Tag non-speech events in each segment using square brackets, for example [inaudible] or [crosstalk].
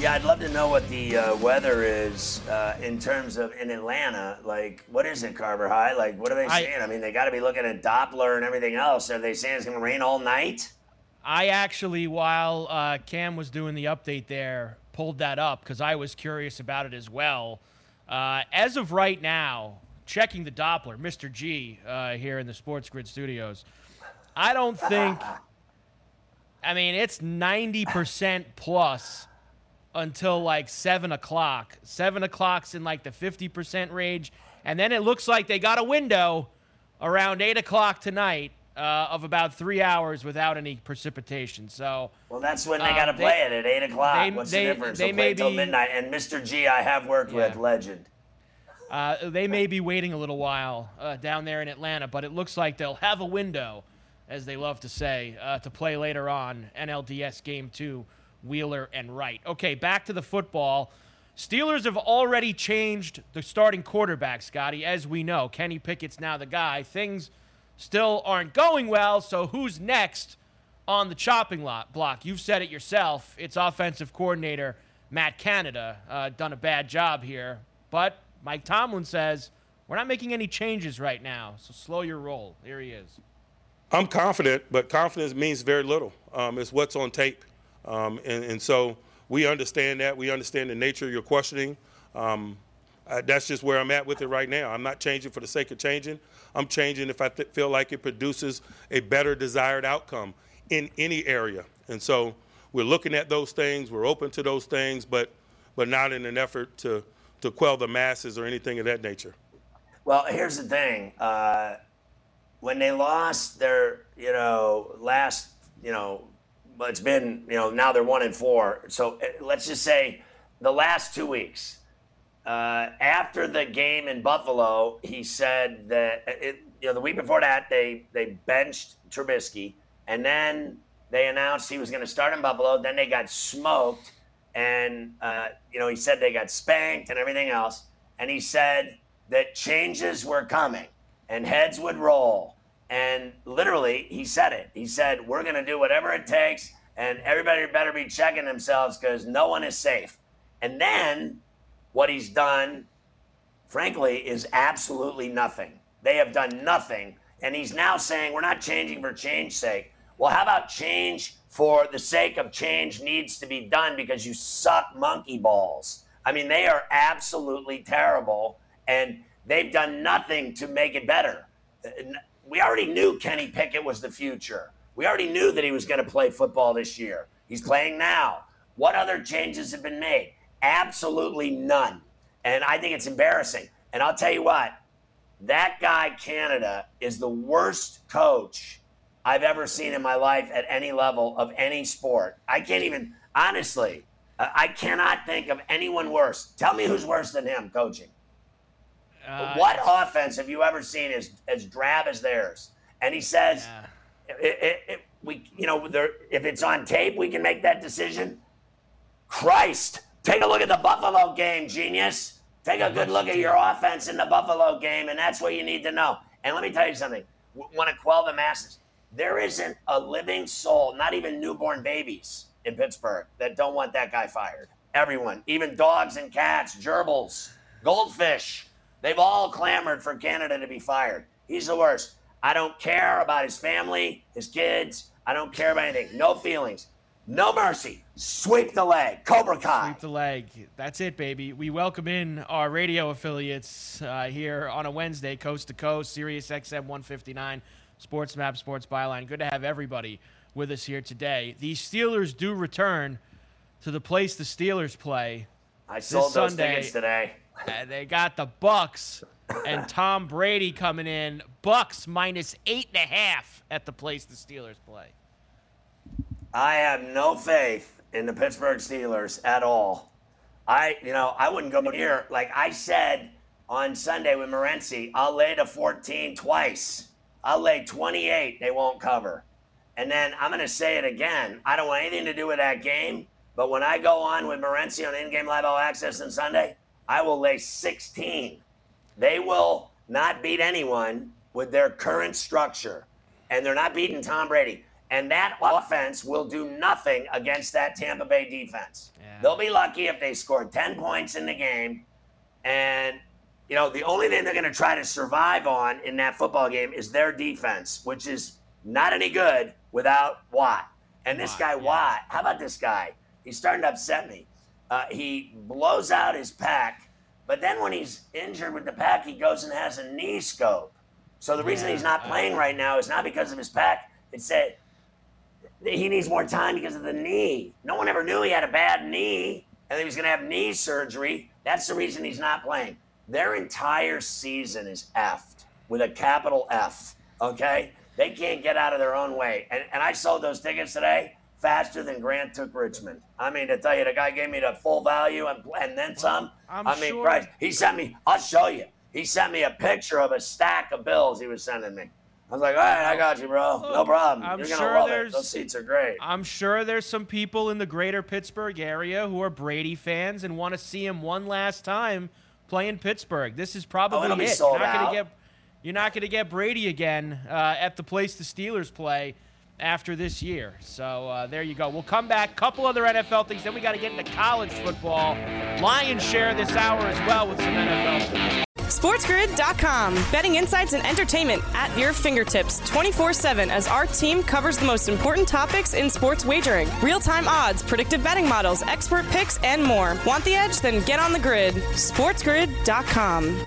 Yeah, I'd love to know what the uh, weather is uh, in terms of in Atlanta. Like, what is it, Carver High? Like, what are they I- saying? I mean, they got to be looking at Doppler and everything else. Are they saying it's going to rain all night? I actually, while uh, Cam was doing the update there, pulled that up because I was curious about it as well. Uh, as of right now, checking the Doppler, Mr. G uh, here in the Sports Grid studios, I don't think. I mean, it's 90% plus until like 7 o'clock. 7 o'clock's in like the 50% range. And then it looks like they got a window around 8 o'clock tonight uh, of about three hours without any precipitation. So, Well, that's when they Uh, got to they- play it at eight o'clock. they- What's they- the difference? they They'll play may it till be- midnight. And Mr. G, I have worked with legend. Uh, they may be waiting a little while uh, down there in Atlanta, but it looks like they'll have a window, as they love to say, uh, to play later on NLDS Game 2, Wheeler and Wright. Okay, back to the football. Steelers have already changed the starting quarterback, Scotty, as we know. Kenny Pickett's now the guy. Things still aren't going well, so who's next on the chopping lot block? You've said it yourself. It's offensive coordinator Matt Canada. Uh, done a bad job here, but Mike Tomlin says we're not making any changes right now, so slow your roll. Here he is. I'm confident, but confidence means very little. Um, it's what's on tape. Um, and, and so we understand that. We understand the nature of your questioning. Um, uh, that's just where I'm at with it right now. I'm not changing for the sake of changing. I'm changing if I th- feel like it produces a better desired outcome in any area. And so we're looking at those things. We're open to those things, but but not in an effort to to quell the masses or anything of that nature. Well, here's the thing. Uh, when they lost their, you know, last, you know, well, it's been, you know, now they're one and four. So uh, let's just say the last two weeks. Uh, after the game in Buffalo, he said that uh, it, you know the week before that they they benched Trubisky, and then they announced he was going to start in Buffalo. Then they got smoked, and uh, you know he said they got spanked and everything else. And he said that changes were coming and heads would roll. And literally, he said it. He said, We're going to do whatever it takes, and everybody better be checking themselves because no one is safe. And then what he's done, frankly, is absolutely nothing. They have done nothing. And he's now saying, We're not changing for change's sake. Well, how about change for the sake of change needs to be done because you suck monkey balls? I mean, they are absolutely terrible, and they've done nothing to make it better. Uh, We already knew Kenny Pickett was the future. We already knew that he was going to play football this year. He's playing now. What other changes have been made? Absolutely none. And I think it's embarrassing. And I'll tell you what, that guy, Canada, is the worst coach I've ever seen in my life at any level of any sport. I can't even, honestly, I cannot think of anyone worse. Tell me who's worse than him coaching. Uh, what offense have you ever seen as, as drab as theirs? And he says, yeah. it, it, it, we, you know, there, if it's on tape, we can make that decision. Christ, take a look at the Buffalo game, genius. Take a good look at your offense in the Buffalo game, and that's what you need to know. And let me tell you something. Want to quell the masses? There isn't a living soul, not even newborn babies in Pittsburgh, that don't want that guy fired. Everyone, even dogs and cats, gerbils, goldfish, they've all clamored for Canada to be fired. He's the worst. I don't care about his family, his kids. I don't care about anything. No feelings. No mercy. Sweep the leg. Cobra Kai. Sweep the leg. That's it, baby. We welcome in our radio affiliates uh, here on a Wednesday, coast to coast, Sirius XM 159, Sports Map, Sports Byline. Good to have everybody with us here today. The Steelers do return to the place the Steelers play. I sold those Sunday. tickets today. And they got the Bucks and Tom Brady coming in. Bucks minus eight and a half at the place the Steelers play. I have no faith in the Pittsburgh Steelers at all. I, you know, I wouldn't go near. Like I said on Sunday with Morency, I'll lay the 14 twice. I'll lay 28. They won't cover. And then I'm going to say it again. I don't want anything to do with that game. But when I go on with Morency on in-game live all access on Sunday, I will lay 16. They will not beat anyone with their current structure, and they're not beating Tom Brady. And that offense will do nothing against that Tampa Bay defense. Yeah. They'll be lucky if they score 10 points in the game. And, you know, the only thing they're going to try to survive on in that football game is their defense, which is not any good without Watt. And this Watt, guy, yeah. Watt, how about this guy? He's starting to upset me. Uh, he blows out his pack, but then when he's injured with the pack, he goes and has a knee scope. So the reason Yeah, he's not playing right now is not because of his pack. It's that he needs more time because of the knee. No one ever knew he had a bad knee and he was going to have knee surgery. That's the reason he's not playing. Their entire season is effed with a capital F. Okay? They can't get out of their own way. And, and I sold those tickets today faster than Grant took Richmond. I mean, to tell you, the guy gave me the full value and, and then some. I'm I mean, sure- Christ, he sent me, I'll show you. He sent me a picture of a stack of bills he was sending me. I was like, all right, I got you, bro. No problem. I'm You're going to sure love it. Those seats are great. I'm sure there's some people in the greater Pittsburgh area who are Brady fans and want to see him one last time playing Pittsburgh. This is probably Oh, it'll be it. you're not gonna get you're not going to get Brady again uh, at the place the Steelers play after this year. So uh, there you go. We'll come back. Couple other NFL things. Then we got to get into college football. Lions share this hour as well with some NFL. stuff. SportsGrid.com. Betting insights and entertainment at your fingertips 24 7 as our team covers the most important topics in sports wagering real time odds, predictive betting models, expert picks, and more. Want the edge? Then get on the grid. SportsGrid.com.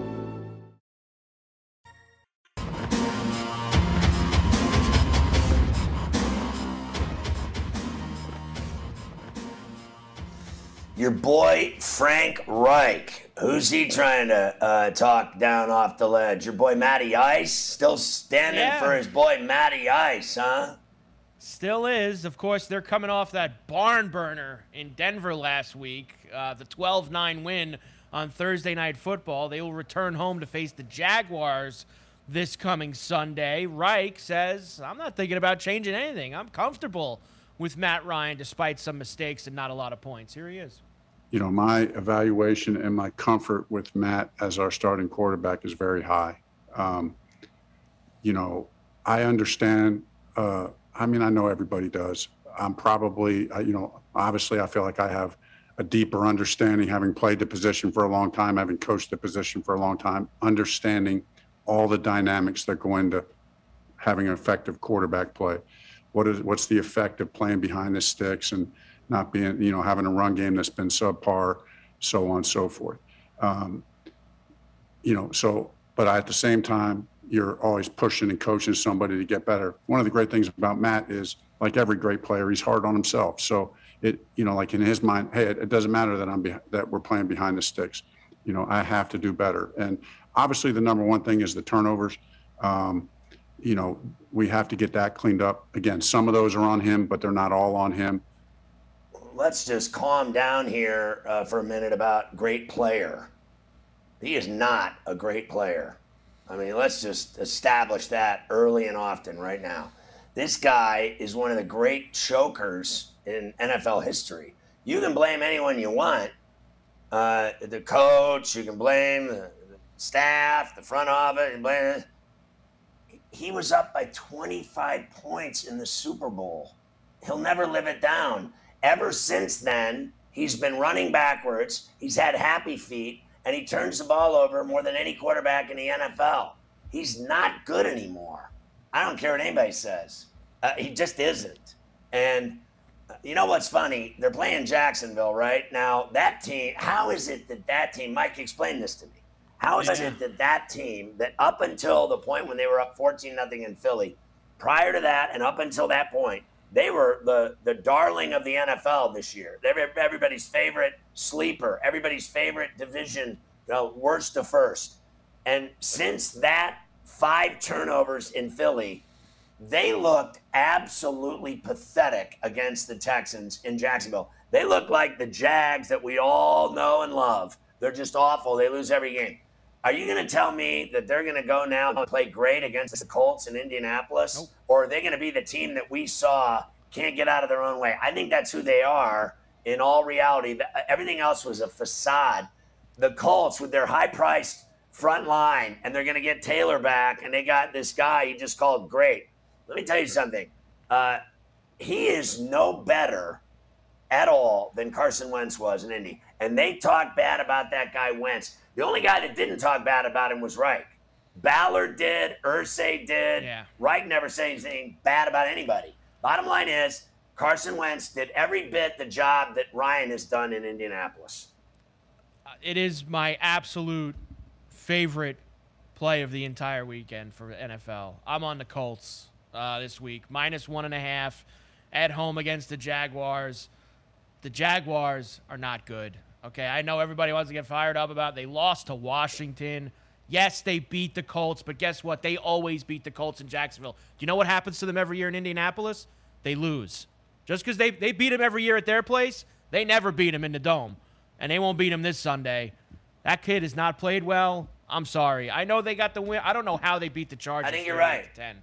Your boy Frank Reich. Who's he trying to uh, talk down off the ledge? Your boy Matty Ice? Still standing Yeah. for his boy Matty Ice, huh? Still is. Of course, they're coming off that barn burner in Denver last week, uh, the 12 9 win on Thursday Night Football. They will return home to face the Jaguars this coming Sunday. Reich says, I'm not thinking about changing anything. I'm comfortable with Matt Ryan despite some mistakes and not a lot of points. Here he is. You know, my evaluation and my comfort with Matt as our starting quarterback is very high. Um, you know, I understand. Uh, I mean, I know everybody does. I'm probably, you know, obviously, I feel like I have a deeper understanding, having played the position for a long time, having coached the position for a long time, understanding all the dynamics that go into having an effective quarterback play. What is what's the effect of playing behind the sticks and not being, you know, having a run game that's been subpar, so on and so forth. Um, you know, so but at the same time, you're always pushing and coaching somebody to get better. One of the great things about Matt is, like every great player, he's hard on himself. So it, you know, like in his mind, hey, it, it doesn't matter that I'm that we're playing behind the sticks. You know, I have to do better. And obviously, the number one thing is the turnovers. Um, you know, we have to get that cleaned up. Again, some of those are on him, but they're not all on him. Let's just calm down here uh, for a minute about great player. He is not a great player. I mean, let's just establish that early and often right now. This guy is one of the great chokers in NFL history. You can blame anyone you want uh, the coach, you can blame the, staff, the front office, and blame. He was up by 25 points in the Super Bowl. He'll never live it down. Ever since then, he's been running backwards. He's had happy feet and he turns the ball over more than any quarterback in the NFL. He's not good anymore. I don't care what anybody says. Uh, he just isn't. And uh, you know what's funny? They're playing Jacksonville right now. That team. How is it that that team? Mike, explain this to me. How is it that that team, that up until the point when they were up 14 nothing in Philly, prior to that and up until that point, they were the the darling of the NFL this year. Everybody's favorite sleeper, everybody's favorite division, worst to first. And since that five turnovers in Philly, they looked absolutely pathetic against the Texans in Jacksonville. They look like the Jags that we all know and love. They're just awful. They lose every game. Are you going to tell me that they're going to go now and play great against the Colts in Indianapolis? Nope. Or are they going to be the team that we saw can't get out of their own way? I think that's who they are in all reality. Everything else was a facade. The Colts, with their high priced front line, and they're going to get Taylor back, and they got this guy you just called great. Let me tell you something. Uh, he is no better at all than Carson Wentz was in Indy. And they talk bad about that guy Wentz. The only guy that didn't talk bad about him was Reich. Ballard did, Irsay did. Yeah. Reich never said anything bad about anybody. Bottom line is, Carson Wentz did every bit the job that Ryan has done in Indianapolis. Uh, it is my absolute favorite play of the entire weekend for NFL. I'm on the Colts uh, this week, minus one and a half at home against the Jaguars. The Jaguars are not good. Okay, I know everybody wants to get fired up about. It. They lost to Washington. Yes, they beat the Colts, but guess what? They always beat the Colts in Jacksonville. Do you know what happens to them every year in Indianapolis? They lose. Just because they, they beat them every year at their place, they never beat them in the dome. And they won't beat them this Sunday. That kid has not played well. I'm sorry. I know they got the win. I don't know how they beat the Chargers. I think you're right. 10.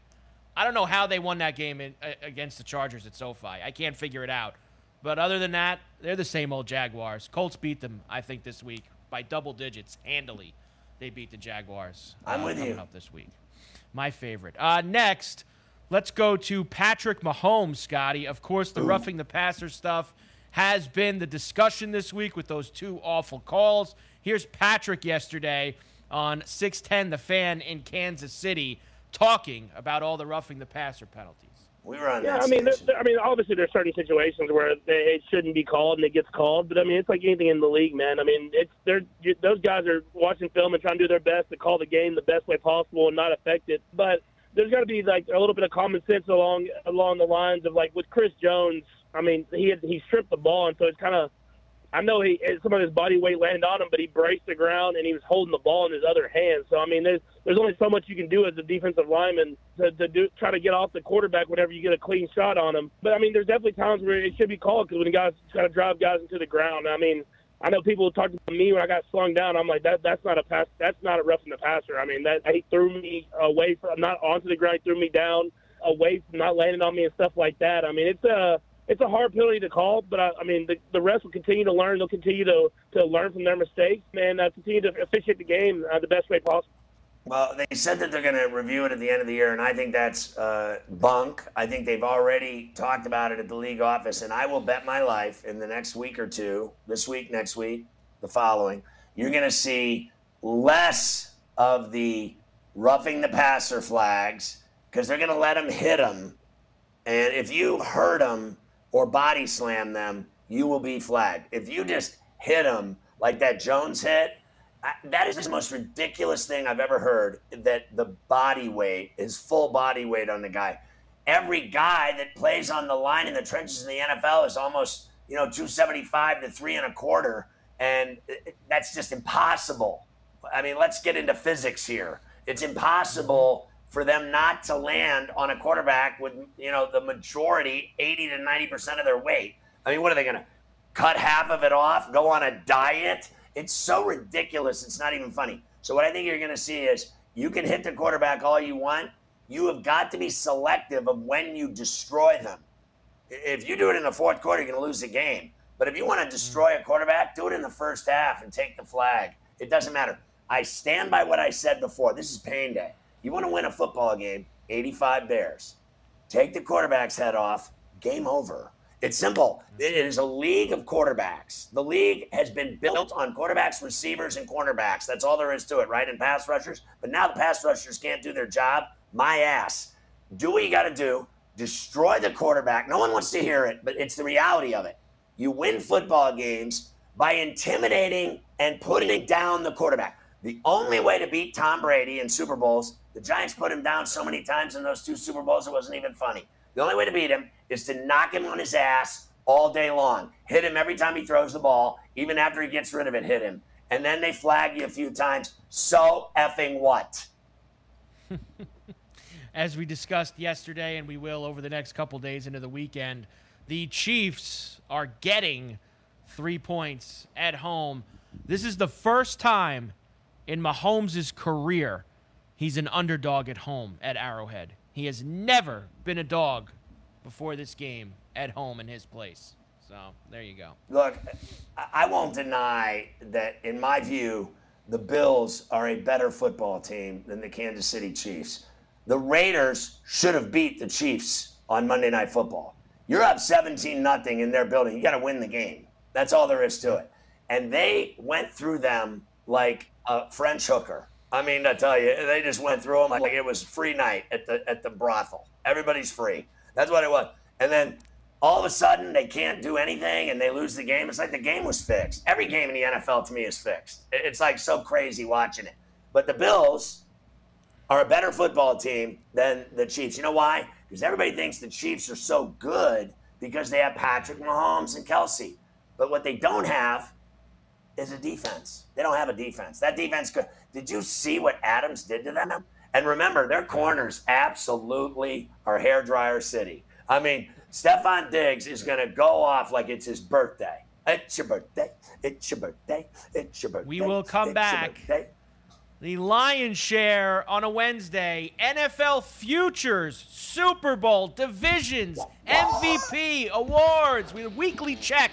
I don't know how they won that game in, uh, against the Chargers at SoFi. I can't figure it out. But other than that, they're the same old Jaguars. Colts beat them, I think, this week by double digits, handily. They beat the Jaguars. I'm uh, with coming you. up this week. My favorite. Uh, next, let's go to Patrick Mahomes, Scotty. Of course, the Ooh. roughing the passer stuff has been the discussion this week with those two awful calls. Here's Patrick yesterday on 610 The Fan in Kansas City talking about all the roughing the passer penalties. We were on. Yeah, I mean, I mean, obviously there's certain situations where they, it shouldn't be called and it gets called, but I mean, it's like anything in the league, man. I mean, it's they're those guys are watching film and trying to do their best to call the game the best way possible and not affect it. But there's got to be like a little bit of common sense along along the lines of like with Chris Jones. I mean, he had, he stripped the ball, and so it's kind of I know he some of his body weight landed on him, but he braced the ground and he was holding the ball in his other hand. So I mean, there's there's only so much you can do as a defensive lineman to, to do try to get off the quarterback whenever you get a clean shot on him. But I mean, there's definitely times where it should be called because when guys try to drive guys into the ground. I mean, I know people talk to me when I got slung down. I'm like, that that's not a pass. That's not a roughing the passer. I mean, that he threw me away from not onto the ground. He threw me down away from not landing on me and stuff like that. I mean, it's a it's a hard penalty to call, but I, I mean the, the refs will continue to learn. They'll continue to, to learn from their mistakes and uh, continue to officiate the game uh, the best way possible. Well, they said that they're going to review it at the end of the year, and I think that's uh, bunk. I think they've already talked about it at the league office, and I will bet my life in the next week or two, this week, next week, the following, you're going to see less of the roughing the passer flags because they're going to let them hit them. And if you hurt them or body slam them, you will be flagged. If you just hit them like that Jones hit, I, that is the most ridiculous thing I've ever heard. That the body weight is full body weight on the guy. Every guy that plays on the line in the trenches in the NFL is almost you know 275 to three and a quarter, and that's just impossible. I mean, let's get into physics here. It's impossible for them not to land on a quarterback with you know the majority 80 to 90 percent of their weight. I mean, what are they going to cut half of it off? Go on a diet? It's so ridiculous. It's not even funny. So what I think you're going to see is you can hit the quarterback all you want. You have got to be selective of when you destroy them. If you do it in the fourth quarter, you're going to lose the game. But if you want to mm-hmm. destroy a quarterback, do it in the first half and take the flag. It doesn't matter. I stand by what I said before. This is pain day. You want to win a football game, 85 Bears. Take the quarterback's head off, game over. It's simple. It is a league of quarterbacks. The league has been built on quarterbacks, receivers, and cornerbacks. That's all there is to it, right? And pass rushers. But now the pass rushers can't do their job. My ass. Do what you got to do. Destroy the quarterback. No one wants to hear it, but it's the reality of it. You win football games by intimidating and putting down the quarterback. The only way to beat Tom Brady in Super Bowls, the Giants put him down so many times in those two Super Bowls, it wasn't even funny. The only way to beat him is to knock him on his ass all day long. Hit him every time he throws the ball, even after he gets rid of it, hit him. And then they flag you a few times. So effing what? [laughs] As we discussed yesterday, and we will over the next couple days into the weekend, the Chiefs are getting three points at home. This is the first time in Mahomes' career he's an underdog at home at Arrowhead. He has never been a dog before this game at home in his place. So there you go. Look, I won't deny that, in my view, the Bills are a better football team than the Kansas City Chiefs. The Raiders should have beat the Chiefs on Monday Night Football. You're up 17 nothing in their building. You got to win the game. That's all there is to it. And they went through them like a French hooker. I mean, I tell you, they just went through them like it was free night at the at the brothel. Everybody's free. That's what it was. And then all of a sudden they can't do anything and they lose the game. It's like the game was fixed. Every game in the NFL to me is fixed. It's like so crazy watching it. But the Bills are a better football team than the Chiefs. You know why? Because everybody thinks the Chiefs are so good because they have Patrick Mahomes and Kelce. But what they don't have is a defense. They don't have a defense. That defense could. Did you see what Adams did to them? And remember, their corners absolutely are hair dryer city. I mean, Stefon Diggs is going to go off like it's his birthday. It's your birthday. It's your birthday. It's your birthday. We will come it's back. The lion's share on a Wednesday. NFL futures, Super Bowl, divisions, MVP, awards. We weekly check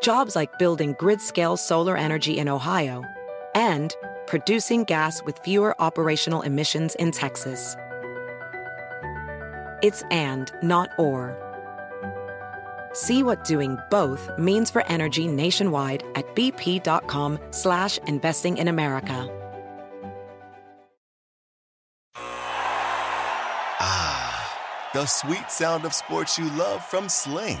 Jobs like building grid scale solar energy in Ohio and producing gas with fewer operational emissions in Texas. It's and, not or. See what doing both means for energy nationwide at bp.com slash investing in America. Ah, the sweet sound of sports you love from Sling.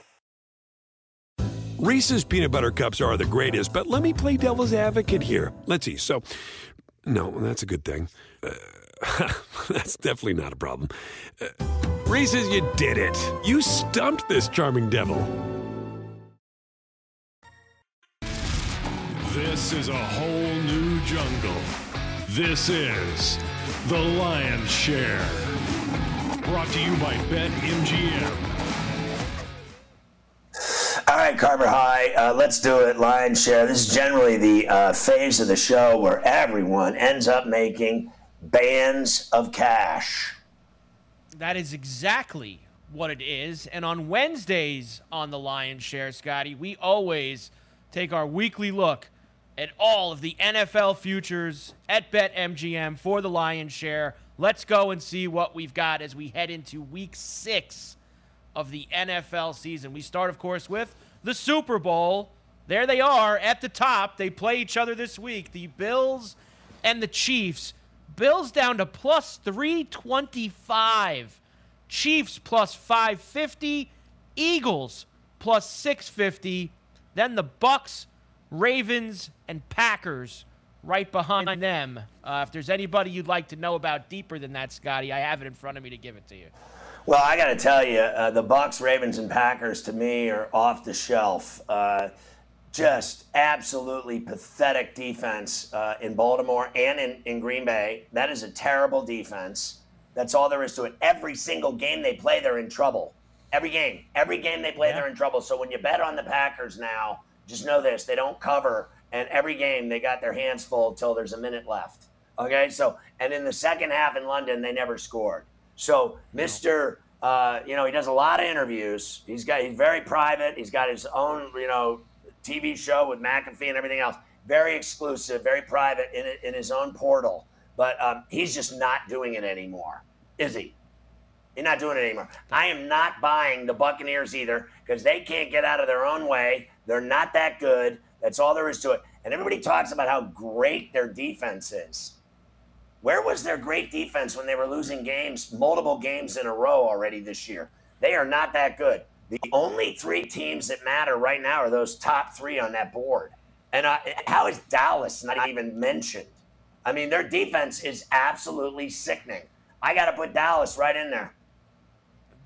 Reese's peanut butter cups are the greatest, but let me play devil's advocate here. Let's see. So, no, that's a good thing. Uh, [laughs] that's definitely not a problem. Uh, Reese's, you did it. You stumped this charming devil. This is a whole new jungle. This is The Lion's Share. Brought to you by BetMGM. All right, Carver High, uh, let's do it. Lion share. This is generally the uh, phase of the show where everyone ends up making bands of cash. That is exactly what it is. And on Wednesdays on the Lion's Share, Scotty, we always take our weekly look at all of the NFL futures at BetMGM for the Lion's Share. Let's go and see what we've got as we head into week six of the NFL season. We start, of course, with the Super Bowl. There they are at the top. They play each other this week. The Bills and the Chiefs. Bills down to plus 325. Chiefs plus 550. Eagles plus 650. Then the Bucks, Ravens, and Packers right behind them. Uh, if there's anybody you'd like to know about deeper than that, Scotty, I have it in front of me to give it to you. Well, I got to tell you, uh, the Bucks, Ravens, and Packers to me are off the shelf. Uh, just absolutely pathetic defense uh, in Baltimore and in, in Green Bay. That is a terrible defense. That's all there is to it. Every single game they play, they're in trouble. Every game, every game they play, yeah. they're in trouble. So when you bet on the Packers now, just know this: they don't cover, and every game they got their hands full until there's a minute left. Okay, so and in the second half in London, they never scored. So Mister, uh, you know, he does a lot of interviews. He's got he's very private. He's got his own, you know, TV show with McAfee and everything else. Very exclusive, very private in in his own portal. But um, he's just not doing it anymore, is he? He's not doing it anymore. I am not buying the Buccaneers either because they can't get out of their own way. They're not that good. That's all there is to it. And everybody talks about how great their defense is. Where was their great defense when they were losing games, multiple games in a row already this year? They are not that good. The only three teams that matter right now are those top three on that board. And uh, how is Dallas not even mentioned? I mean, their defense is absolutely sickening. I got to put Dallas right in there.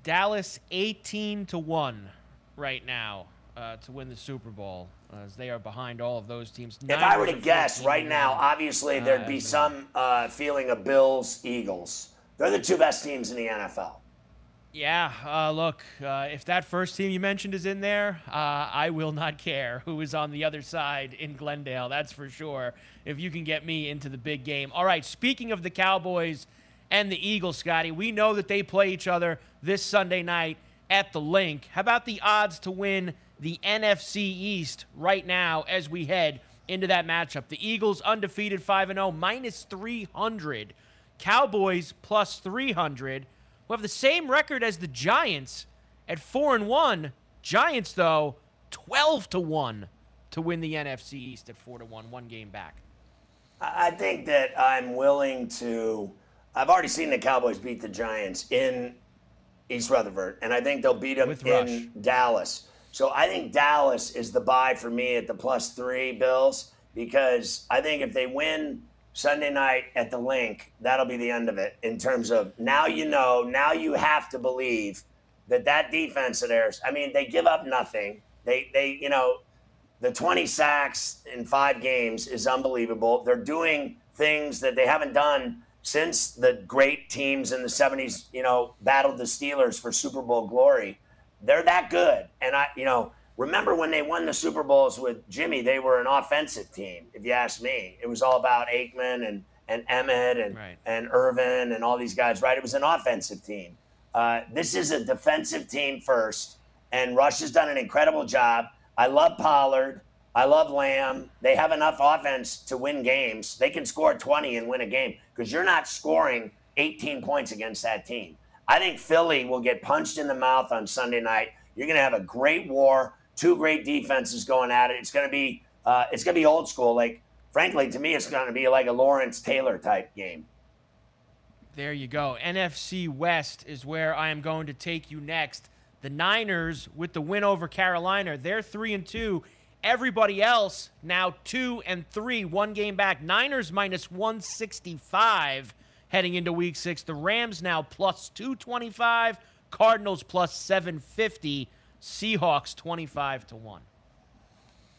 Dallas 18 to 1 right now uh, to win the Super Bowl as they are behind all of those teams. If I were to guess right now, obviously there'd uh, be some uh, feeling of Bills, Eagles. They're the two best teams in the NFL. Yeah, uh, look, uh, if that first team you mentioned is in there, uh, I will not care [laughs] who is on the other side in Glendale. That's for sure. If you can get me into the big game. All right, speaking of the Cowboys and the Eagles, Scotty, we know that they play each other this Sunday night at the Linc. How about the odds to win the NFC East right now as we head into that matchup? The Eagles undefeated 5 0, minus 300. Cowboys plus 300 who have the same record as the Giants at 4 and 1. Giants though 12 to 1 to win the NFC East at 4 to 1, one game back. I think that I'm willing to I've already seen the Cowboys beat the Giants in East Rutherford and I think they'll beat them With in Rush. Dallas. So I think Dallas is the buy for me at the plus 3 Bills because I think if they win Sunday night at the Linc, that'll be the end of it in terms of now you know, now you have to believe that that defense of theirs, I mean, they give up nothing. They, they, you know, the 20 sacks in five games is unbelievable. They're doing things that they haven't done since the great teams in the 70s, you know, battled the Steelers for Super Bowl glory. They're that good. And I, you know, Remember when they won the Super Bowls with Jimmy? They were an offensive team. If you ask me, it was all about Aikman and and Emmitt and right. and Irvin and all these guys. Right? It was an offensive team. Uh, this is a defensive team first, and Rush has done an incredible job. I love Pollard. I love Lamb. They have enough offense to win games. They can score 20 and win a game because you're not scoring 18 points against that team. I think Philly will get punched in the mouth on Sunday night. You're going to have a great war two great defenses going at it. It's going to be uh, it's going to be old school. Like frankly, to me, it's going to be like a Lawrence Taylor type game. There you go. NFC West is where I am going to take you next. The Niners with the win over Carolina, they're three and two. Everybody else now two and three, one game back. Niners minus 165 heading into week six. The Rams now plus 225, Cardinals plus 750. Seahawks 25 to 1.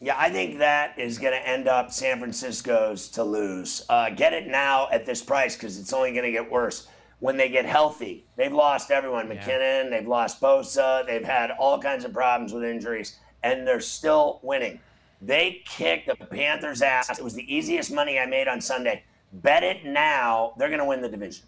Yeah, I think that is going to end up San Francisco's to lose. Uh, get it now at this price because it's only going to get worse when they get healthy. They've lost everyone Yeah. McKinnon, they've lost Bosa, they've had all kinds of problems with injuries, and they're still winning. They kicked the Panthers' ass. It was the easiest money I made on Sunday. Bet it now. They're going to win the division.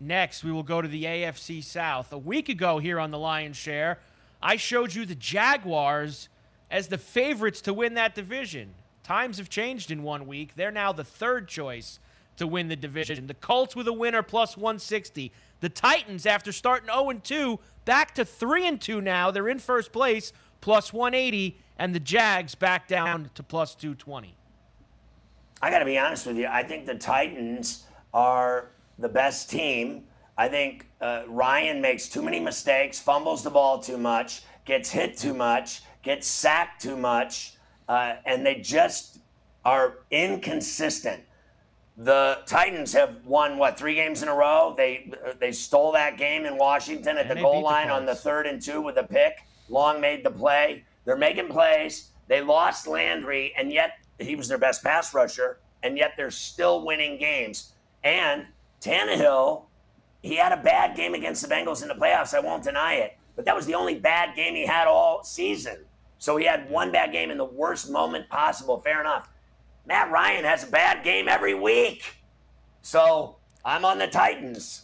Next, we will go to the AFC South. A week ago here on the Lion's Share, I showed you the Jaguars as the favorites to win that division. Times have changed in one week. They're now the third choice to win the division. The Colts with a winner plus 160. The Titans, after starting 0 2, back to 3 2 now. They're in first place plus 180. And the Jags back down to plus 220. I got to be honest with you. I think the Titans are the best team. I think uh, Ryan makes too many mistakes, fumbles the ball too much, gets hit too much, gets sacked too much, uh, and they just are inconsistent. The Titans have won what three games in a row. They they stole that game in Washington at And the goal beat the line on the third and two with a pick. Long made the play. They're making plays. They lost Landry, and yet he was their best pass rusher, and yet they're still winning games. And Tannehill, he had a bad game against the Bengals in the playoffs. I won't deny it, but that was the only bad game he had all season. So he had one bad game in the worst moment possible. Fair enough. Matt Ryan has a bad game every week. So I'm on the Titans.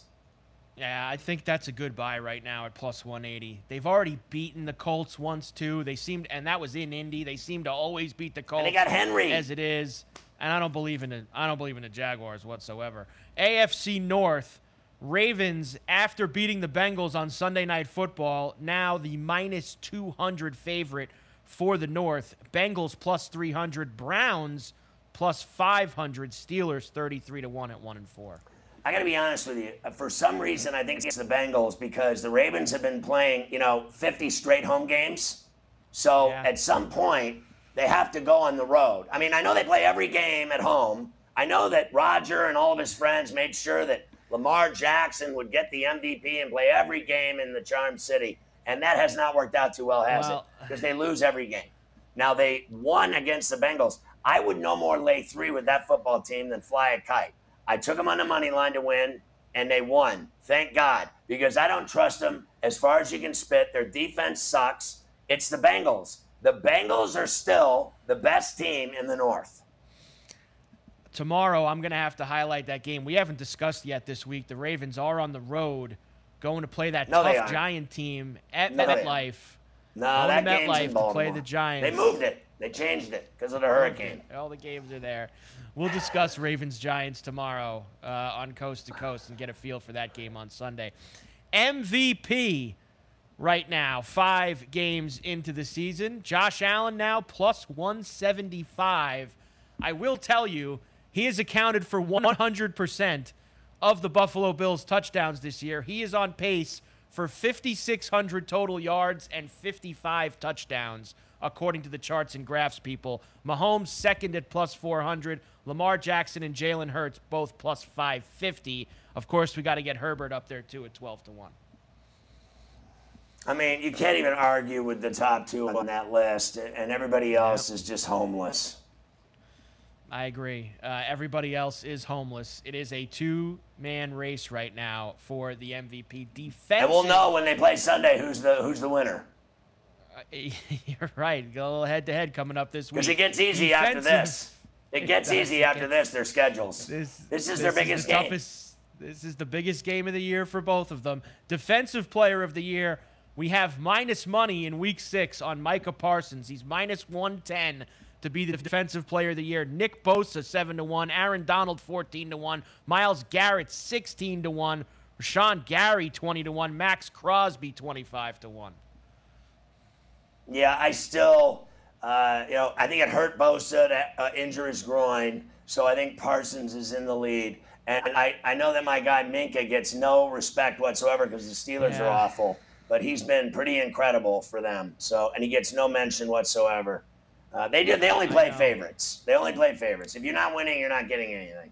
Yeah, I think that's a good buy right now at plus 180. They've already beaten the Colts once too. They seemed, and that was in Indy. They seem to always beat the Colts. And they got Henry. as it is. And I don't believe in it. I don't believe in the Jaguars whatsoever. AFC North, Ravens after beating the Bengals on Sunday Night Football, now the minus 200 favorite for the North. Bengals plus 300, Browns plus 500, Steelers 33 to one at one and four. I got to be honest with you. Uh, for some reason, I think it's the Bengals because the Ravens have been playing, you know, 50 straight home games. So Yeah. at some point, they have to go on the road. I mean, I know they play every game at home. I know that Roger and all of his friends made sure that Lamar Jackson would get the MVP and play every game in the Charm City. And that has not worked out too well, has Well- it? Because they lose every game. Now, they won against the Bengals. I would no more lay three with that football team than fly a kite. I took them on the money line to win, and they won. Thank God, because I don't trust them as far as you can spit. Their defense sucks. It's the Bengals. The Bengals are still the best team in the North. tomorrow I'm going to have to highlight that game. We haven't discussed yet this week. The Ravens are on the road going to play that No, tough. Giant team at No. MetLife. No, that to game's MetLife in to play the Giants. They moved it. They changed it because of the hurricane. All the games are there. We'll discuss Ravens Giants tomorrow uh, on Coast to Coast and get a feel for that game on Sunday. MVP right now, five games into the season. Josh Allen now plus 175. I will tell you, he has accounted for 100% of the Buffalo Bills' touchdowns this year. He is on pace for 5,600 total yards and 55 touchdowns, according to the charts and graphs people. Mahomes second at plus 400. Lamar Jackson and Jalen Hurts both plus 550. Of course, we got to get Herbert up there too at 12 to 1. I mean, you can't even argue with the top two on that list, and everybody else is just homeless. I agree. Uh, everybody else is homeless. It is a two-man race right now for the MVP. Defense. And we'll know when they play Sunday who's the who's the winner. [laughs] You're right. Go a little head-to-head coming up this week. Because it gets easy after this. It gets easy after this. Their schedules. This, This is this their biggest the game. toughest- This is the biggest game of the year for both of them. Defensive player of the year. We have minus money in week six on Micah Parsons. He's minus 110 to be the defensive player of the year. Nick Bosa, 7 to 1. Aaron Donald, 14 to 1. Myles Garrett, 16 to 1. Rashan Gary, 20 to 1. Maxx Crosby, 25 to 1. Yeah, I still, uh, you know, I think it hurt Bosa to uh, injure his groin. So I think Parsons is in the lead. And I, I know that my guy Minkah gets no respect whatsoever because the Steelers are awful. But he's been pretty incredible for them. So and he gets no mention whatsoever. Uh, they do. They only play favorites. They only play favorites. If you're not winning, you're not getting anything.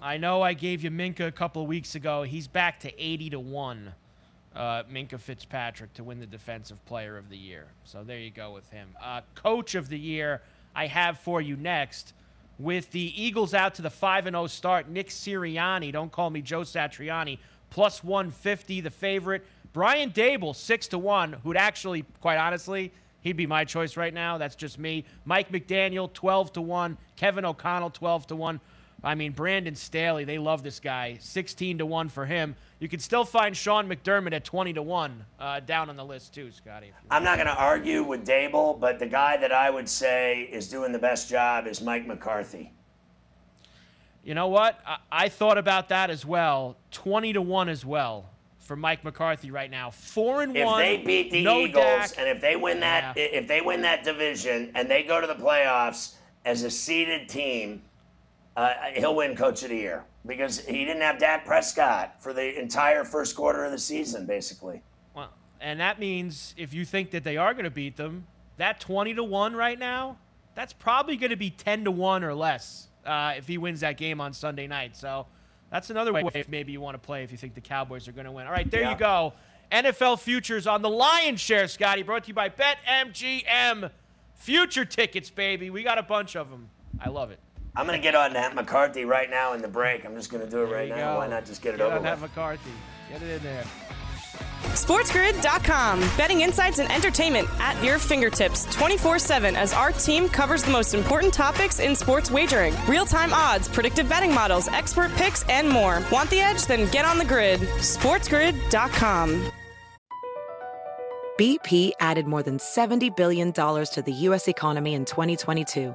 I know I gave you Minkah a couple of weeks ago. He's back to 80 to 1 uh, Minkah Fitzpatrick to win the Defensive Player of the Year. So there you go with him. Uh, Coach of the Year, I have for you next. With the Eagles out to the 5 0 start, Nick Sirianni, don't call me Joe Satriani, plus 150, the favorite. Brian Daboll, 6 to 1, who'd actually, quite honestly, he'd be my choice right now. That's just me. Mike McDaniel, 12 to 1. Kevin O'Connell, 12 to 1. I mean, Brandon Staley, they love this guy. 16 to 1 for him. You can still find Sean McDermott at 20 to 1 uh, down on the list, too, Scotty. I'm not going to argue with Daboll, but the guy that I would say is doing the best job is Mike McCarthy. You know what? I, I thought about that as well. 20 to 1 as well for Mike McCarthy right now. Four and if one. If they beat the no Eagles Dak. and if they win that, Yeah. if they win that division and they go to the playoffs as a seeded team, uh, he'll win Coach of the Year because he didn't have Dak Prescott for the entire first quarter of the season, basically. Well, and that means if you think that they are going to beat them, that 20 to 1 right now, that's probably going to be 10 to 1 or less uh, if he wins that game on Sunday night. So that's another way if maybe you want to play if you think the Cowboys are going to win. All right, there Yeah. you go. NFL futures on the Lions share, Scotty, brought to you by BetMGM. Future tickets, baby. We got a bunch of them. I love it. I'm going to get on that McCarthy right now in the break. I'm just going to do it There right now. go. Why not just get it Get over on that? McCarthy. Get it in there. SportsGrid.com. Betting insights and entertainment at your fingertips 24 7 as our team covers the most important topics in sports wagering real time odds, predictive betting models, expert picks, and more. Want the edge? Then get on the grid. SportsGrid.com. BP added more than $70 billion to the U.S. economy in 2022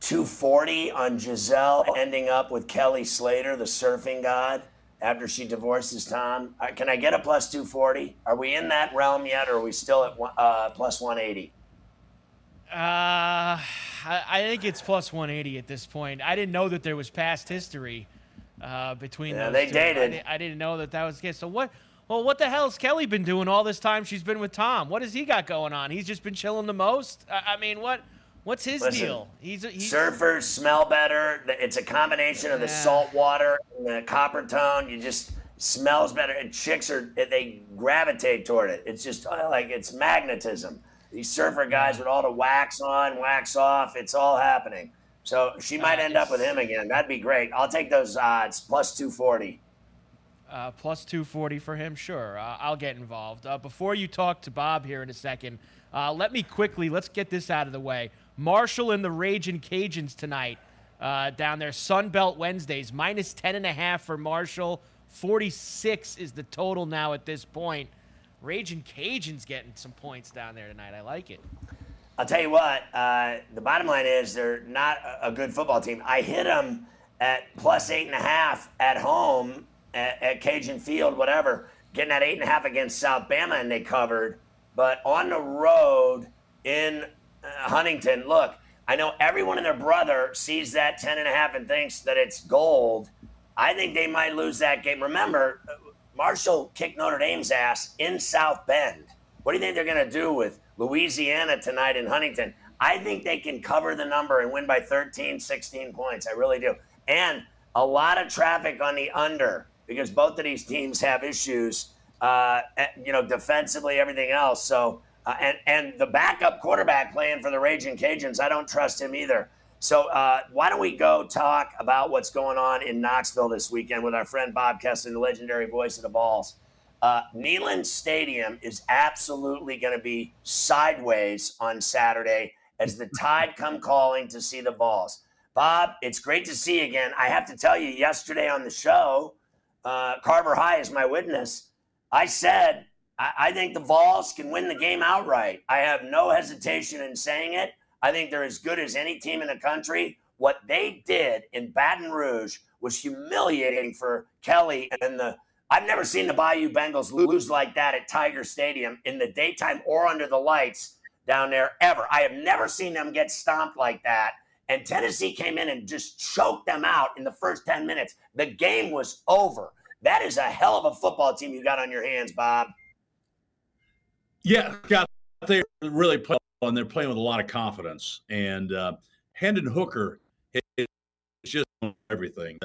240 on Gisele ending up with Kelly Slater, the surfing god, after she divorces Tom? Uh, can I get a plus 240? Are we in that realm yet, or are we still at one- uh, plus 180? Uh, I, I think it's plus 180 at this point. I didn't know that there was past history uh, between Yeah, those they two. dated. I, I didn't know that that was the case. So what? Well, what the hell's Kelly been doing all this time she's been with Tom? What has he got going on? He's just been chilling the most. I, I mean, what? What's his Listen, deal? He's, a- he's Surfers smell better. It's a combination of the Yeah. salt water and the Coppertone. You just smells better. And chicks are they gravitate toward it. It's just uh, like it's magnetism. These surfer guys with all the wax on, wax off, it's all happening. So she might end up with him again. That'd be great. I'll take those odds plus two forty. Uh, plus 240 for him, sure. Uh, I'll get involved. Uh, before you talk to Bob here in a second, uh, let me quickly, let's get this out of the way. Marshall and the Raging Cajuns tonight uh, down there. Sunbelt Wednesdays, minus 10.5 for Marshall. 46 is the total now at this point. Raging Cajuns getting some points down there tonight. I like it. I'll tell you what. Uh, the bottom line is they're not a- good football team. I hit them at plus eight and a half at home at, at Cajun Field, whatever, getting that eight and a half against South Bama, and they covered. But on the road in Huntington, look, I know everyone and their brother sees that ten and a half and thinks that it's gold. I think they might lose that game. Remember, Marshall kicked Notre Dame's ass in South Bend. What do you think they're going to do with Louisiana tonight in Huntington? I think they can cover the number and win by 13, 16 points. I really do. And a lot of traffic on the under because both of these teams have issues, uh, you know, defensively, everything else. So, uh, and and the backup quarterback playing for the Raging Cajuns, I don't trust him either. So, uh, why don't we go talk about what's going on in Knoxville this weekend with our friend Bob Kesling, the legendary voice of the Vols. Uh, Neyland Stadium is absolutely going to be sideways on Saturday as the tide come [laughs] calling to see the Vols. Bob, it's great to see you again. I have to tell you, yesterday on the show, uh, Carver High is my witness. I said, I, I think the Vols can win the game outright. I have no hesitation in saying it. I think they're as good as any team in the country. What they did in Baton Rouge was humiliating for Kelly and the. I've never seen the Bayou Bengals lose like that at Tiger Stadium in the daytime or under the lights down there ever. I have never seen them get stomped like that. And Tennessee came in and just choked them out in the first 10 minutes. The game was over. That is a hell of a football team you got on your hands, Bob. Yeah, got they really play and they're playing with a lot of confidence. And uh, Hendon Hooker is just everything.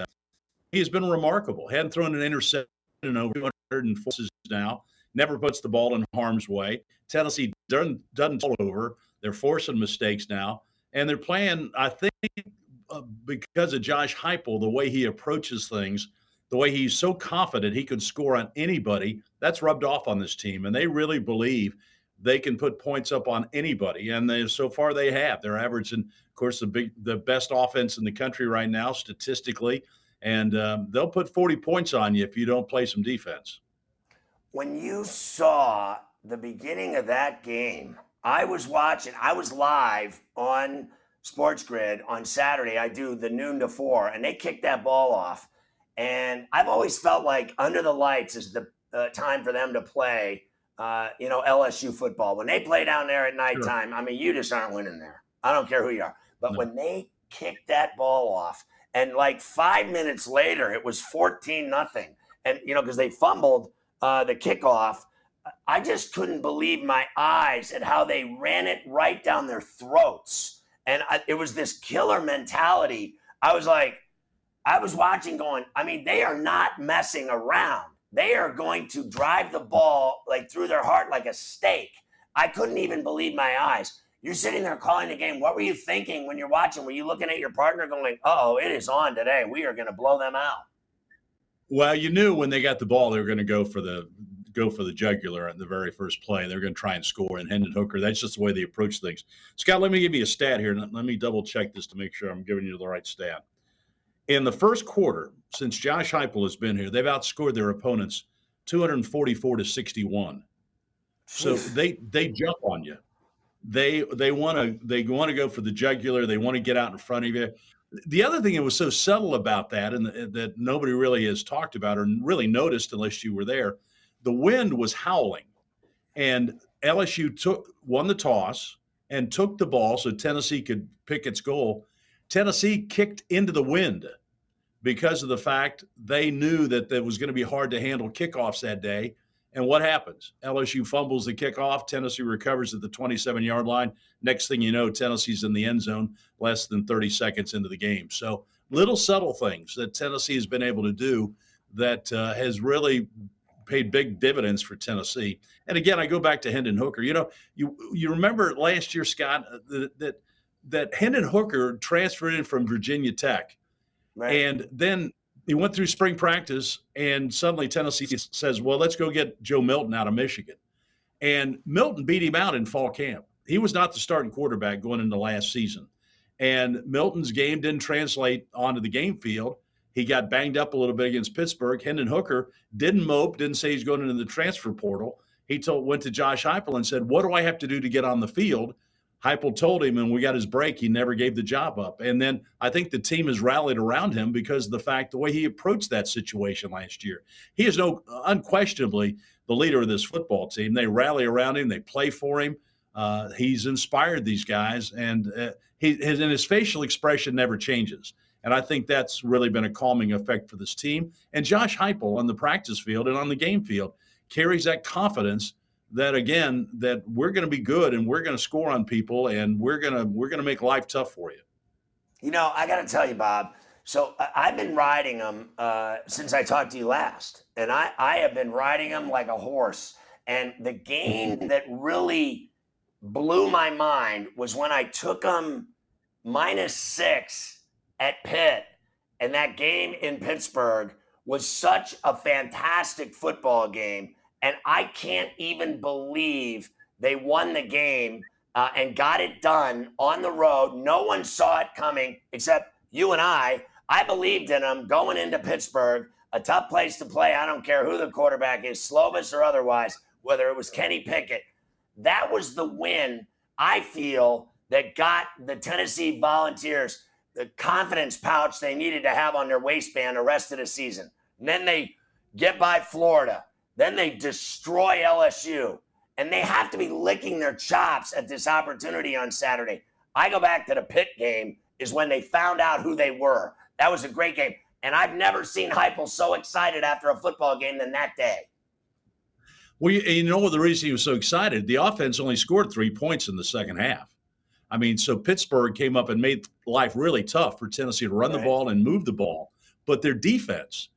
He's been remarkable. Hadn't thrown an interception in over 200 forces now. Never puts the ball in harm's way. Tennessee doesn't doesn't over. They're forcing mistakes now, and they're playing. I think uh, because of Josh Heupel, the way he approaches things, the way he's so confident he could score on anybody, that's rubbed off on this team, and they really believe they can put points up on anybody, and they, so far they have. They're averaging, of course, the big, the best offense in the country right now statistically, and um, they'll put 40 points on you if you don't play some defense. When you saw the beginning of that game, I was watching. I was live on Sports Grid on Saturday. I do the noon to four, and they kicked that ball off. And I've always felt like under the lights is the uh, time for them to play uh, you know, LSU football. When they play down there at nighttime, sure. I mean, you just aren't winning there. I don't care who you are. But no. when they kicked that ball off, and like five minutes later, it was 14 nothing. And, you know, because they fumbled uh, the kickoff, I just couldn't believe my eyes at how they ran it right down their throats. And I, it was this killer mentality. I was like, I was watching going, I mean, they are not messing around they are going to drive the ball like through their heart like a stake. I couldn't even believe my eyes. You're sitting there calling the game. What were you thinking when you're watching? Were you looking at your partner going, oh, it is on today. We are going to blow them out. Well, you knew when they got the ball, they were going to go for the go for the jugular in the very first play. They're going to try and score. And Hendon Hooker, that's just the way they approach things. Scott, let me give you a stat here. Let me double check this to make sure I'm giving you the right stat. In the first quarter, since Josh Heupel has been here, they've outscored their opponents 244 to 61. So they they jump on you. They they want to they want to go for the jugular. They want to get out in front of you. The other thing that was so subtle about that, and uh, that nobody really has talked about or really noticed unless you were there, the wind was howling, and LSU took won the toss and took the ball so Tennessee could pick its goal. Tennessee kicked into the wind because of the fact they knew that it was going to be hard to handle kickoffs that day. And what happens? LSU fumbles the kickoff. Tennessee recovers at the 27 yard line. Next thing you know, Tennessee's in the end zone less than 30 seconds into the game. So, little subtle things that Tennessee has been able to do that uh, has really paid big dividends for Tennessee. And again, I go back to Hendon Hooker. You know, you you remember last year, Scott, uh, that that that Hendon Hooker transferred in from Virginia Tech, right. and then he went through spring practice, and suddenly Tennessee says, "Well, let's go get Joe Milton out of Michigan," and Milton beat him out in fall camp. He was not the starting quarterback going into last season, and Milton's game didn't translate onto the game field. He got banged up a little bit against Pittsburgh. Hendon Hooker didn't mope, didn't say he's going into the transfer portal. He told went to Josh Heupel and said, "What do I have to do to get on the field?" Heupel told him, and we got his break. He never gave the job up. And then I think the team has rallied around him because of the fact the way he approached that situation last year. He is no unquestionably the leader of this football team. They rally around him. They play for him. Uh, he's inspired these guys, and uh, he his, and his facial expression never changes. And I think that's really been a calming effect for this team. And Josh Heupel on the practice field and on the game field carries that confidence that again that we're going to be good and we're going to score on people and we're going to we're going to make life tough for you. You know, I got to tell you, Bob. So I've been riding them uh, since I talked to you last, and I I have been riding them like a horse. And the game [laughs] that really blew my mind was when I took them minus six at Pitt, and that game in Pittsburgh was such a fantastic football game. And I can't even believe they won the game uh, and got it done on the road. No one saw it coming except you and I. I believed in them going into Pittsburgh, a tough place to play. I don't care who the quarterback is, Slovis or otherwise, whether it was Kenny Pickett. That was the win, I feel, that got the Tennessee Volunteers the confidence pouch they needed to have on their waistband the rest of the season. And then they get by Florida. Then they destroy LSU. And they have to be licking their chops at this opportunity on Saturday. I go back to the Pitt game, is when they found out who they were. That was a great game. And I've never seen Heupel so excited after a football game than that day. Well, you, you know what the reason he was so excited? The offense only scored three points in the second half. I mean, so Pittsburgh came up and made life really tough for Tennessee to run right. the ball and move the ball. But their defense,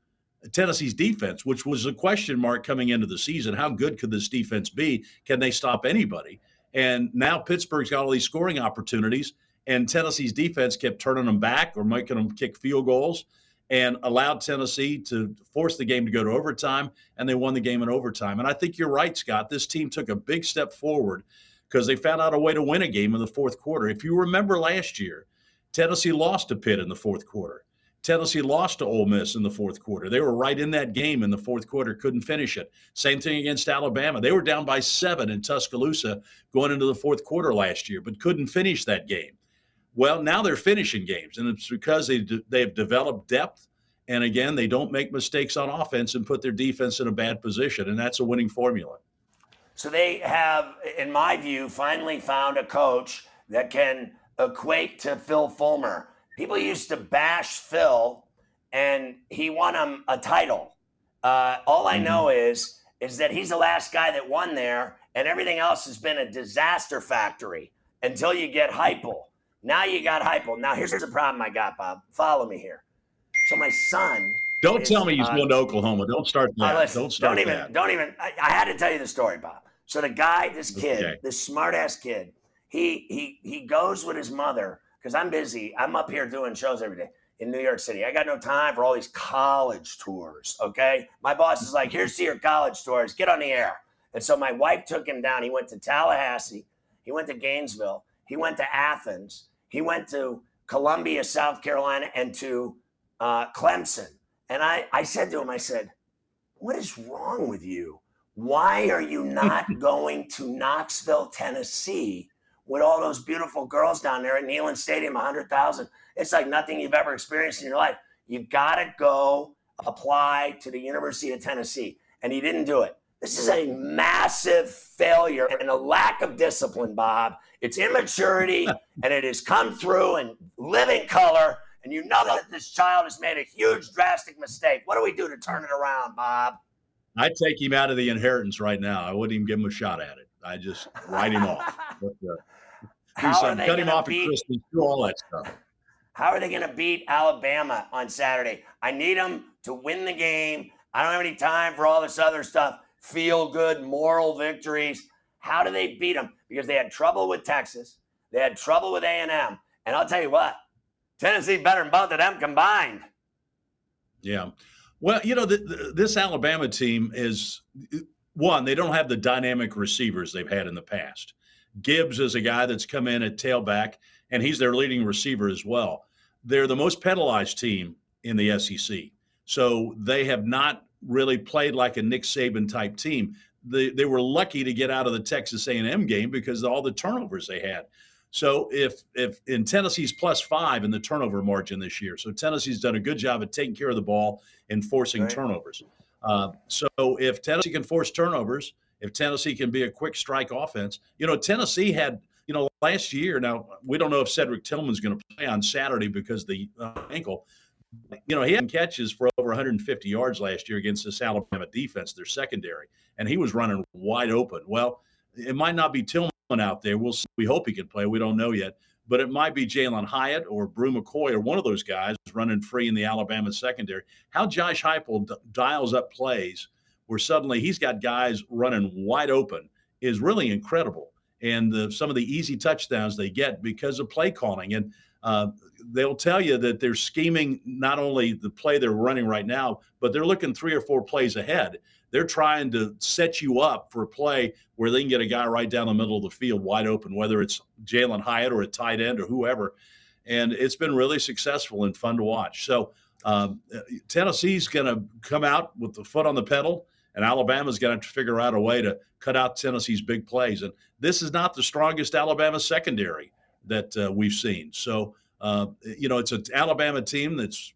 Tennessee's defense, which was a question mark coming into the season, how good could this defense be? Can they stop anybody? And now Pittsburgh's got all these scoring opportunities, and Tennessee's defense kept turning them back or making them kick field goals and allowed Tennessee to force the game to go to overtime, and they won the game in overtime. And I think you're right, Scott. This team took a big step forward because they found out a way to win a game in the fourth quarter. If you remember last year, Tennessee lost to Pitt in the fourth quarter. Tennessee lost to Ole Miss in the fourth quarter. They were right in that game in the fourth quarter, couldn't finish it. Same thing against Alabama. They were down by seven in Tuscaloosa going into the fourth quarter last year, but couldn't finish that game. Well, now they're finishing games, and it's because they they have developed depth, and again, they don't make mistakes on offense and put their defense in a bad position, and that's a winning formula. So they have, in my view, finally found a coach that can equate to Phil Fulmer. People used to bash Phil, and he won him a title. Uh, all I know mm-hmm. is is that he's the last guy that won there, and everything else has been a disaster factory until you get Heupel. Now you got Heupel. Now here's the problem I got, Bob. Follow me here. So my son. Don't is, tell me he's uh, going to Oklahoma. Don't start that. listen, don't start don't even. That. Don't even. I, I, had to tell you the story, Bob. So the guy, this kid, okay. this smart ass kid, he he he goes with his mother because I'm busy. I'm up here doing shows every day in New York City. I got no time for all these college tours. Okay, my boss is like, "Here's to your college tours. Get on the air." And so my wife took him down. He went to Tallahassee. He went to Gainesville. He went to Athens. He went to Columbia, South Carolina, and to uh, Clemson. And I, I said to him, I said, What is wrong with you? Why are you not [laughs] going to Knoxville, Tennessee with all those beautiful girls down there at Neyland Stadium, 100,000? It's like nothing you've ever experienced in your life. You got to go apply to the University of Tennessee. And he didn't do it. This is a massive failure and a lack of discipline, Bob. It's immaturity [laughs] and it has come through in living color. And you know that this child has made a huge, drastic mistake. What do we do to turn it around, Bob? I'd take him out of the inheritance right now. I wouldn't even give him a shot at it. I just write him off. [laughs] But, uh, do something. Cut him off beat, at. Do all that stuff. How are they going to beat Alabama on Saturday? I need them to win the game. I don't have any time for all this other stuff. Feel good, moral victories. How do they beat them? Because they had trouble with Texas. They had trouble with A&M. And I'll tell you what, Tennessee better than both of them combined. Yeah. Well, you know, the, the, this Alabama team is one, they don't have the dynamic receivers they've had in the past. Gibbs is a guy that's come in at tailback, and he's their leading receiver as well. They're the most penalized team in the SEC. So they have not really played like a Nick Saban type team. They, they were lucky to get out of the Texas A&M game because of all the turnovers they had. So if if in Tennessee's plus five in the turnover margin this year, so Tennessee's done a good job of taking care of the ball and forcing right. turnovers. Uh, so if Tennessee can force turnovers, if Tennessee can be a quick strike offense, you know Tennessee had you know last year. Now we don't know if Cedric Tillman's going to play on Saturday because the uh, ankle, you know, he had catches for over 150 yards last year against this Alabama defense, their secondary, and he was running wide open. Well, it might not be Tillman out there. We'll see. we hope he can play. We don't know yet, but it might be Jalen Hyatt or Bru McCoy or one of those guys running free in the Alabama secondary. How Josh Heupel d- dials up plays where suddenly he's got guys running wide open is really incredible. And the, some of the easy touchdowns they get because of play calling. And uh, they'll tell you that they're scheming not only the play they're running right now, but they're looking three or four plays ahead. They're trying to set you up for a play where they can get a guy right down the middle of the field wide open, whether it's Jalen Hyatt or a tight end or whoever. And it's been really successful and fun to watch. So um, Tennessee's going to come out with the foot on the pedal and Alabama's got to figure out a way to cut out Tennessee's big plays. And this is not the strongest Alabama secondary that uh, we've seen. So, uh, you know, it's an Alabama team that's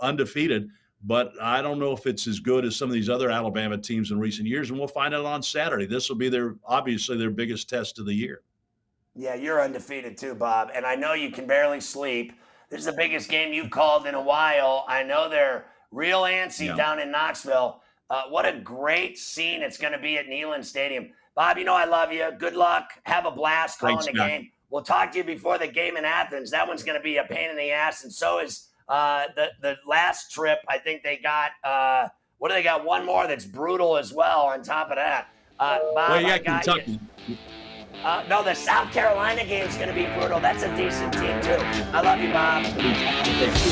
undefeated, but I don't know if it's as good as some of these other Alabama teams in recent years. And we'll find out on Saturday. This will be their obviously their biggest test of the year. Yeah, you're undefeated too, Bob. And I know you can barely sleep. This is the biggest game you've called in a while. I know they're real antsy yeah. down in Knoxville. Uh, what a great scene it's going to be at Neyland Stadium. Bob, you know I love you. Good luck. Have a blast calling Thanks, the man. game. We'll talk to you before the game in Athens. That one's going to be a pain in the ass, and so is uh, the the last trip. I think they got uh, what do they got? One more that's brutal as well. On top of that, uh, Bob, well, you got Kentucky. You. Uh, no, the South Carolina game is going to be brutal. That's a decent team too. I love you, Bob.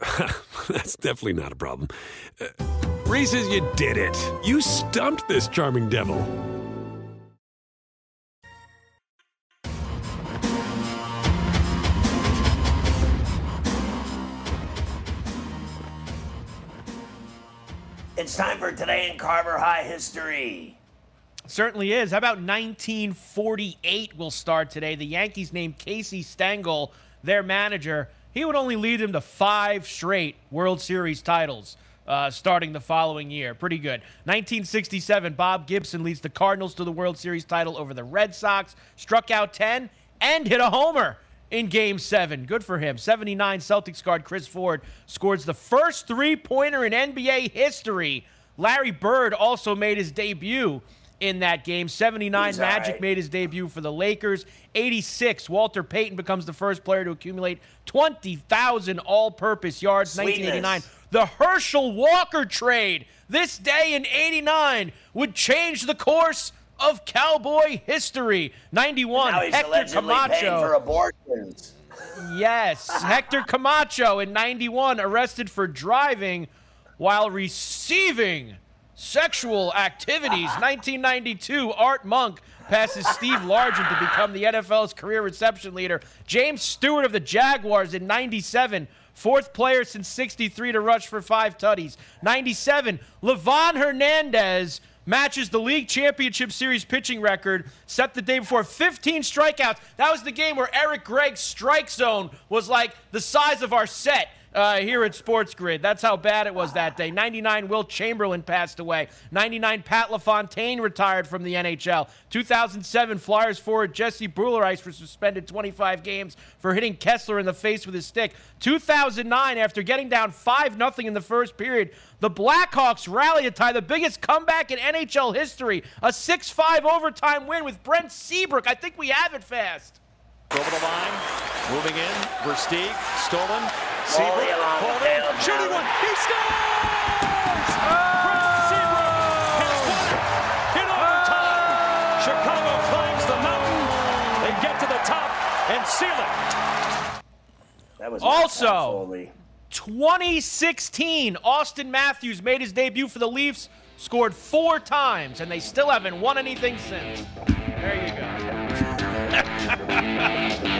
[laughs] That's definitely not a problem. Uh, Reese's, you did it. You stumped this charming devil. It's time for today in Carver High history. Certainly is. How about 1948 will start today? The Yankees named Casey Stengel their manager he would only lead them to five straight World Series titles. Uh, starting the following year. Pretty good. 1967, Bob Gibson leads the Cardinals to the World Series title over the Red Sox, struck out 10, and hit a homer in Game 7. Good for him. 79, Celtics guard Chris Ford scores the first three pointer in NBA history. Larry Bird also made his debut in that game. 79, Magic right. made his debut for the Lakers. 86, Walter Payton becomes the first player to accumulate 20,000 all purpose yards. Sweetness. 1989, the Herschel Walker trade. This day in 89 would change the course of cowboy history. 91, Hector Camacho. for abortions. Yes, [laughs] Hector Camacho in 91 arrested for driving while receiving sexual activities. [laughs] 1992, Art Monk passes Steve Largent to become the NFL's career reception leader. James Stewart of the Jaguars in 97, fourth player since 63 to rush for five tutties. 97, Livan Hernandez matches the league championship series pitching record set the day before 15 strikeouts that was the game where eric gregg's strike zone was like the size of our set uh, here at Sports Grid. That's how bad it was that day. 99 Wilt Chamberlain passed away. 99 Pat LaFontaine retired from the NHL. 2007 Flyers forward Jesse Ice was suspended 25 games for hitting Kesler in the face with his stick. 2009, after getting down 5 0 in the first period, the Blackhawks rally to tie the biggest comeback in NHL history. A 6 5 overtime win with Brent Seabrook. I think we have it fast. Over the line, moving in, Versteeg, stolen, Seabrook, yeah, long holding, shooting one, he scores! Oh! Brent Seabrook has won it in overtime. Oh! Chicago climbs the mountain, they get to the top and seal it. That was Also- Matt 2016, Auston Matthews made his debut for the Leafs, scored four times, and they still haven't won anything since. There you go. [laughs]